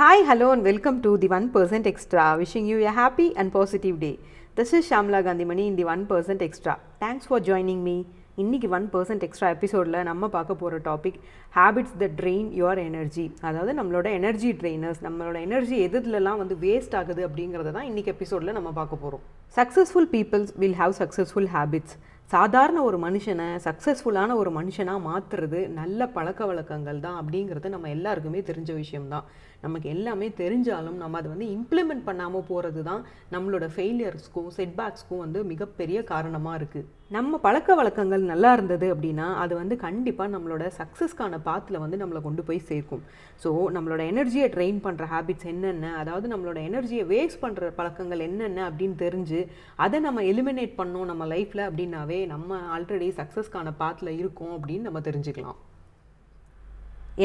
Hi, hello, and welcome to the 1% Extra. Wishing you a happy and positive day. This is Shamla Gandhimani in the 1% Extra. Thanks for joining me. இன்னைக்கு one percent extra எபிசோடில் நம்ம பார்க்க போகிற topic habits that drain your energy அதாவது நம்மளோட energy drainers நம்மளோட energy எதுலலாம் வந்து வேஸ்ட் ஆகுது அப்படிங்கிறத தான் இன்றைக்கி எபிசோடில் நம்ம பார்க்க போகிறோம் successful peoples will have successful habits சாதாரண ஒரு மனுஷனை சக்ஸஸ்ஃபுல்லான ஒரு மனுஷனாக மாற்றுறது நல்ல பழக்க வழக்கங்கள் தான் அப்படிங்கிறது நம்ம எல்லாருக்குமே தெரிஞ்ச விஷயம்தான். நமக்கு எல்லாமே தெரிஞ்சாலும் நம்ம அதை வந்து இம்ப்ளிமெண்ட் பண்ணாமல் போகிறது தான் நம்மளோட ஃபெயிலியர்ஸ்க்கும் செட்பேக்ஸ்க்கும் வந்து மிகப்பெரிய காரணமாக இருக்குது நம்ம பழக்க வழக்கங்கள் நல்லா இருந்தது அப்படின்னா அது வந்து கண்டிப்பாக நம்மளோட சக்ஸஸ்க்கான பாத்தில் வந்து நம்மளை கொண்டு போய் சேர்க்கும். ஸோ நம்மளோட எனர்ஜியை ட்ரெயின் பண்ணுற ஹேபிட்ஸ் என்னென்ன அதாவது நம்மளோட எனர்ஜியை வேஸ்ட் பண்ணுற பழக்கங்கள் என்னென்ன அப்படின்னு தெரிஞ்சு அதை நம்ம எலிமினேட் பண்ணோம் நம்ம லைஃப்பில் அப்படின்னாவே நம்ம ஆல்ரெடி சக்ஸஸ்க்கான பாத்தில் இருக்கோம் அப்படின்னு நம்ம தெரிஞ்சுக்கலாம்.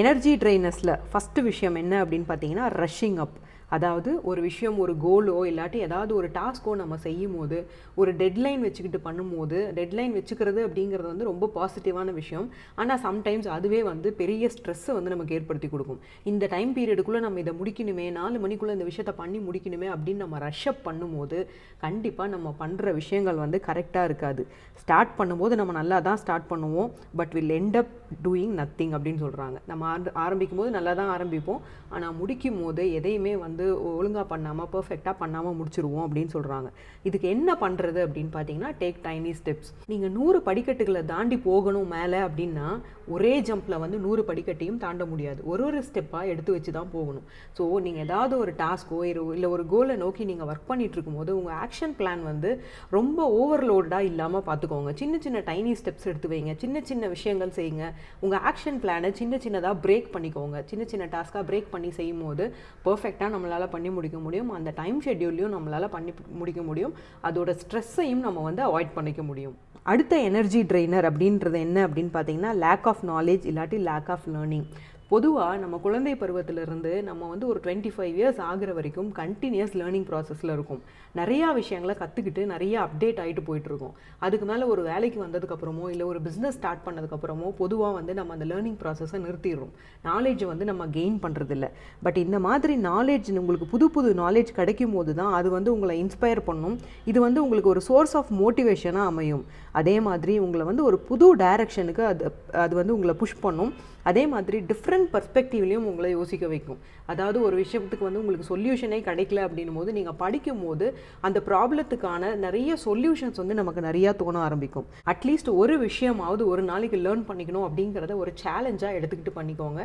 எனர்ஜி ட்ரைனஸில் ஃபஸ்ட்டு விஷயம் என்ன அப்படின்னு பார்த்தீங்கன்னா ரஷ்ஷிங் அப் அதாவது ஒரு விஷயம் ஒரு கோலோ இல்லாட்டி ஏதாவது ஒரு டாஸ்க்கோ நம்ம செய்யும் போது ஒரு டெட்லைன் வச்சுக்கிட்டு பண்ணும்போது டெட்லைன் வச்சுக்கிறது அப்படிங்கிறது வந்து ரொம்ப பாசிட்டிவான விஷயம். ஆனால் சம்டைம்ஸ் அதுவே வந்து பெரிய ஸ்ட்ரெஸ்ஸை வந்து நமக்கு ஏற்படுத்தி கொடுக்கும். இந்த டைம் பீரியடுக்குள்ளே நம்ம இதை முடிக்கணுமே நாலு மணிக்குள்ளே இந்த விஷயத்தை பண்ணி முடிக்கணுமே அப்படின்னு நம்ம ரஷ்அப் பண்ணும்போது கண்டிப்பாக நம்ம பண்ணுற விஷயங்கள் வந்து கரெக்டாக இருக்காது. ஸ்டார்ட் பண்ணும்போது நம்ம நல்லா தான் ஸ்டார்ட் பண்ணுவோம் but will end up doing nothing அப்படின்னு சொல்கிறாங்க நம்ம ஆரம்பிக்கும் போது நல்லா தான் ஆரம்பிப்போம். ஆனால் முடிக்கும் போது எதையுமே வந்து ஒழுங்காக பண்ணாமல் பர்ஃபெக்டாக பண்ணாமல் முடிச்சிருவோம் அப்படின்னு சொல்கிறாங்க இதுக்கு என்ன பண்ணுறது அப்படின்னு பார்த்தீங்கன்னா டேக் டைனி ஸ்டெப்ஸ் நீங்கள் நூறு படிக்கட்டுகளை தாண்டி போகணும் மேலே அப்படின்னா ஒரே ஜம்பில் வந்து நூறு படிக்கட்டையும் தாண்ட முடியாது. ஒரு ஒரு ஸ்டெப்பாக எடுத்து வச்சு தான் போகணும். ஸோ நீங்கள் ஏதாவது ஒரு டாஸ்க்கோ இல்லை ஒரு கோலை நோக்கி நீங்கள் ஒர்க் பண்ணிட்டு இருக்கும்போது உங்கள் ஆக்ஷன் பிளான் வந்து ரொம்ப ஓவர்லோடாக இல்லாமல் பார்த்துக்கோங்க சின்ன சின்ன டைனி ஸ்டெப்ஸ் எடுத்து வைங்க. சின்ன சின்ன விஷயங்கள் செய்யுங்க. உங்கள் ஆக்ஷன் பிளானை சின்ன சின்னதாக பிரேக் பண்ணிக்கோங்க. சின்ன சின்ன டாஸ்க்காக பிரேக் பண்ணி செய்யும் போது பர்ஃபெக்டாக நம்மளால் பண்ணி முடிக்க முடியும். அந்த டைம் ஷெட்யூல்லையும் நம்மளால் பண்ணி முடிக்க முடியும். அதோட ஸ்ட்ரெஸ்ஸையும் நம்ம வந்து அவாய்ட் பண்ணிக்க முடியும். அடுத்த எனர்ஜி ட்ரெயினர் அப்படின்றது என்ன அப்படின்னு பார்த்தீங்கன்னா லேக் ஆஃப் நாலேஜ் இல்லாட்டி லேக் ஆஃப் லேர்னிங் பொதுவாக நம்ம குழந்தை பருவத்திலிருந்து நம்ம வந்து ஒரு டுவெண்ட்டி ஃபைவ் இயர்ஸ் ஆகிற வரைக்கும் கண்டினியூஸ் லேர்னிங் ப்ராசஸில் இருக்கும். நிறையா விஷயங்களை கற்றுக்கிட்டு நிறைய அப்டேட் ஆகிட்டு போயிட்டுருக்கோம். அதுக்கு மேலே ஒரு வேலைக்கு வந்ததுக்கப்புறமோ இல்லை ஒரு பிஸ்னஸ் ஸ்டார்ட் பண்ணதுக்கப்புறமோ பொதுவாக வந்து நம்ம அந்த லேர்னிங் ப்ராசஸை நிறுத்திடுறோம். நாலேஜை வந்து நம்ம கெயின் பண்ணுறதில்ல பட் இந்த மாதிரி நாலேஜ் உங்களுக்கு புது புது நாலேஜ் கிடைக்கும் போது தான் அது வந்து உங்களை இன்ஸ்பயர் பண்ணும். இது வந்து உங்களுக்கு ஒரு சோர்ஸ் ஆஃப் மோட்டிவேஷனாக அமையும். அதே மாதிரி உங்களை வந்து ஒரு புது டைரக்ஷனுக்கு அது அது வந்து உங்களை புஷ் பண்ணும். அதே மாதிரி டிஃப்ரெண்ட் பர்ஸ்பெக்டிவ்லேயும் உங்களை யோசிக்க வைக்கும். அதாவது ஒரு விஷயத்துக்கு வந்து உங்களுக்கு சொல்யூஷனே கிடைக்கல அப்படின்னும் போது நீங்கள் படிக்கும் போது அந்த ப்ராப்ளத்துக்கான நிறைய சொல்யூஷன்ஸ் வந்து நமக்கு நிறையா தோண ஆரம்பிக்கும். அட்லீஸ்ட் ஒரு விஷயமாவது ஒரு நாளைக்கு லேர்ன் பண்ணிக்கணும் அப்படிங்கிறத ஒரு சேலஞ்சாக எடுத்துக்கிட்டு பண்ணிக்கோங்க.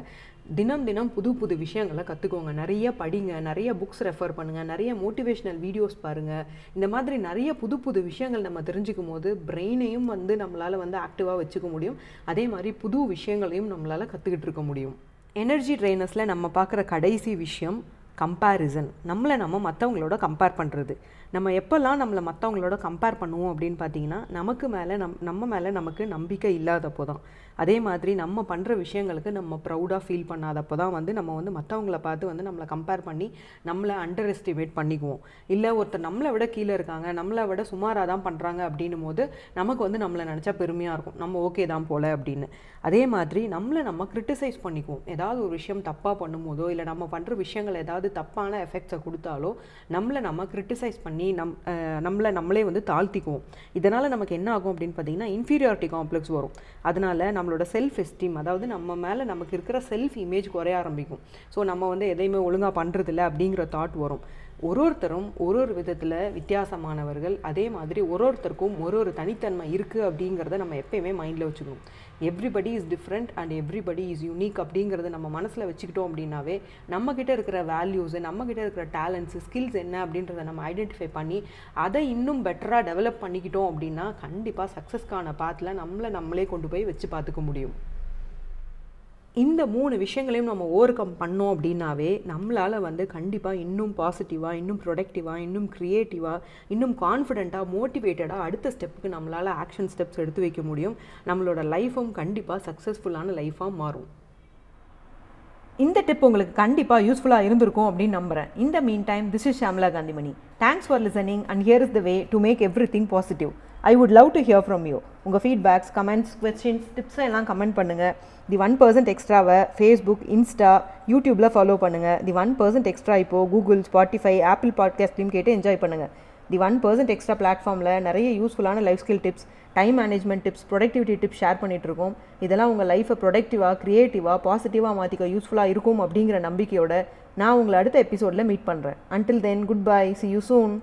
தினம் தினம் புது புது விஷயங்களை கற்றுக்கோங்க நிறைய படிங்க நிறைய புக்ஸ் ரெஃபர் பண்ணுங்கள் நிறைய மோட்டிவேஷ்னல் வீடியோஸ் பாருங்கள் இந்த மாதிரி நிறைய புது புது விஷயங்கள் நம்ம தெரிஞ்சுக்கும் போது பிரெயினையும் வந்து நம்மளால் வந்து ஆக்டிவாக வச்சுக்க முடியும். அதே மாதிரி புது விஷயங்களையும் நம்மளால் கற்றுக்கிட்டு இருக்க முடியும். எனர்ஜி ட்ரைனர்ஸில் நம்ம பார்க்குற கடைசி விஷயம் கம்பேரிசன் நம்மளை நம்ம மற்றவங்களோட கம்பேர் பண்ணுறது நம்ம எப்போல்லாம் நம்மளை மற்றவங்களோட கம்பேர் பண்ணுவோம் அப்படின்னு பார்த்தீங்கன்னா நமக்கு மேலே நம் நம்ம மேலே நமக்கு நம்பிக்கை இல்லாதப்போ தான் அதே மாதிரி நம்ம பண்ணுற விஷயங்களுக்கு நம்ம ப்ரௌடாக ஃபீல் பண்ணாதப்போ தான் வந்து நம்ம வந்து மற்றவங்கள பார்த்து வந்து நம்மளை கம்பேர் பண்ணி நம்மளை அண்டர் எஸ்டிமேட் பண்ணிக்குவோம். இல்லை ஒருத்தர் நம்மளை விட கீழே இருக்காங்க நம்மளை விட சுமாராக தான் பண்ணுறாங்க அப்படின்னும் போது நமக்கு வந்து நம்மளை நினச்சா பெருமையாக இருக்கும். நம்ம ஓகே தான் போல் அப்படின்னு. அதே மாதிரி நம்மளை நம்ம கிரிட்டிசைஸ் பண்ணிக்குவோம். ஏதாவது ஒரு விஷயம் தப்பாக பண்ணும்போதோ இல்லை நம்ம பண்ணுற விஷயங்கள் ஏதாவது தப்பான எஃபெக்ட்ஸை கொடுத்தாலோ நம்மளை நம்ம கிரிட்டிசைஸ் பண்ணி நம் நம்மளை நம்மளே வந்து தாழ்த்திக்குவோம். இதனால் நமக்கு என்ன ஆகும் அப்படின்னு பார்த்தீங்கன்னா இன்ஃபீரியாரிட்டி காம்ப்ளெக்ஸ் வரும். அதனால் நம்மளோட செல்ஃப் எஸ்டீம் அதாவது நம்ம மேலே நமக்கு இருக்கிற செல்ஃப் இமேஜ் குறைய ஆரம்பிக்கும். ஸோ நம்ம வந்து எதையுமே ஒழுங்காக பண்ணுறதில்ல அப்படிங்கிற தாட் வரும். ஒரு ஒருத்தரும் ஒரு ஒரு விதத்தில் வித்தியாசமானவர்கள். அதே மாதிரி ஒரு ஒருத்தருக்கும் ஒரு ஒரு தனித்தன்மை இருக்குது அப்படிங்கிறத நம்ம எப்பயுமே மைண்டில் வச்சுக்கணும். Everybody is different and everybody is unique அப்படிங்கிறத நம்ம மனசில் வச்சுக்கிட்டோம் அப்படின்னாவே நம்மக்கிட்ட இருக்கிற வேல்யூஸு நம்மக்கிட்ட இருக்கிற டேலண்ட்ஸு ஸ்கில்ஸ் என்ன அப்படின்றத நம்ம ஐடென்டிஃபை பண்ணி அதை இன்னும் பெட்டராக டெவலப் பண்ணிக்கிட்டோம் அப்படின்னா கண்டிப்பாக சக்ஸஸ்க்கான பாத்தில் நம்மளை நம்மளே கொண்டு போய் வச்சு பார்த்துக்க முடியும். இந்த மூணு விஷயங்களையும் நம்ம ஓவர் கம் பண்ணோம் அப்படின்னாவே நம்மளால் வந்து கண்டிப்பாக இன்னும் பாசிட்டிவாக இன்னும் ப்ரொடக்டிவாக இன்னும் க்ரியேட்டிவாக இன்னும் கான்ஃபிடெண்ட்டாக மோட்டிவேட்டடாக அடுத்த ஸ்டெப்புக்கு நம்மளால் ஆக்ஷன் ஸ்டெப்ஸ் எடுத்து வைக்க முடியும். நம்மளோட லைஃப்பும் கண்டிப்பாக சக்ஸஸ்ஃபுல்லான லைஃபாக மாறும். இந்த டிப் உங்களுக்கு கண்டிப்பாக யூஸ்ஃபுல்லாக இருந்திருக்கும் அப்படின்னு நம்புகிறேன் இந்த meantime this is Shamla Kanthimani thanks for listening and here is the way to make everything positive I would love to hear from you உங்கள் ஃபீட்பேக்ஸ் கமெண்ட்ஸ் கொஸ்டின்ஸ் டிப்ஸை எல்லாம் கமெண்ட் பண்ணுங்கள் தி ஒன் பர்சன்ட் எக்ஸ்ட்ராவை Facebook Insta யூடியூப்பில் follow பண்ணுங்கள் the one percent extra இப்போது Google Spotify Apple பாட்காஸ்ட்லையும் கேட்டு என்ஜாய் பண்ணுங்கள் தி ஒன் பர்சன்ட் எக்ஸ்ட்ரா பிளாட்ஃபார்மில் நிறைய யூஸ்ஃபுல்லான life skill tips time management tips productivity tips share பண்ணிகிட்ருக்கோம் இதெல்லாம் உங்கள் லைஃப்பை ப்ரொடக்டிவாக க்ரியேட்டிவாக பாசிட்டிவாக மாற்றிக்க யூஸ்ஃபுல்லாக இருக்கும் அப்படிங்கிற நம்பிக்கையோட நான் உங்களை அடுத்த எபிசோடில் மீட் பண்ணுறேன் until then goodbye see you soon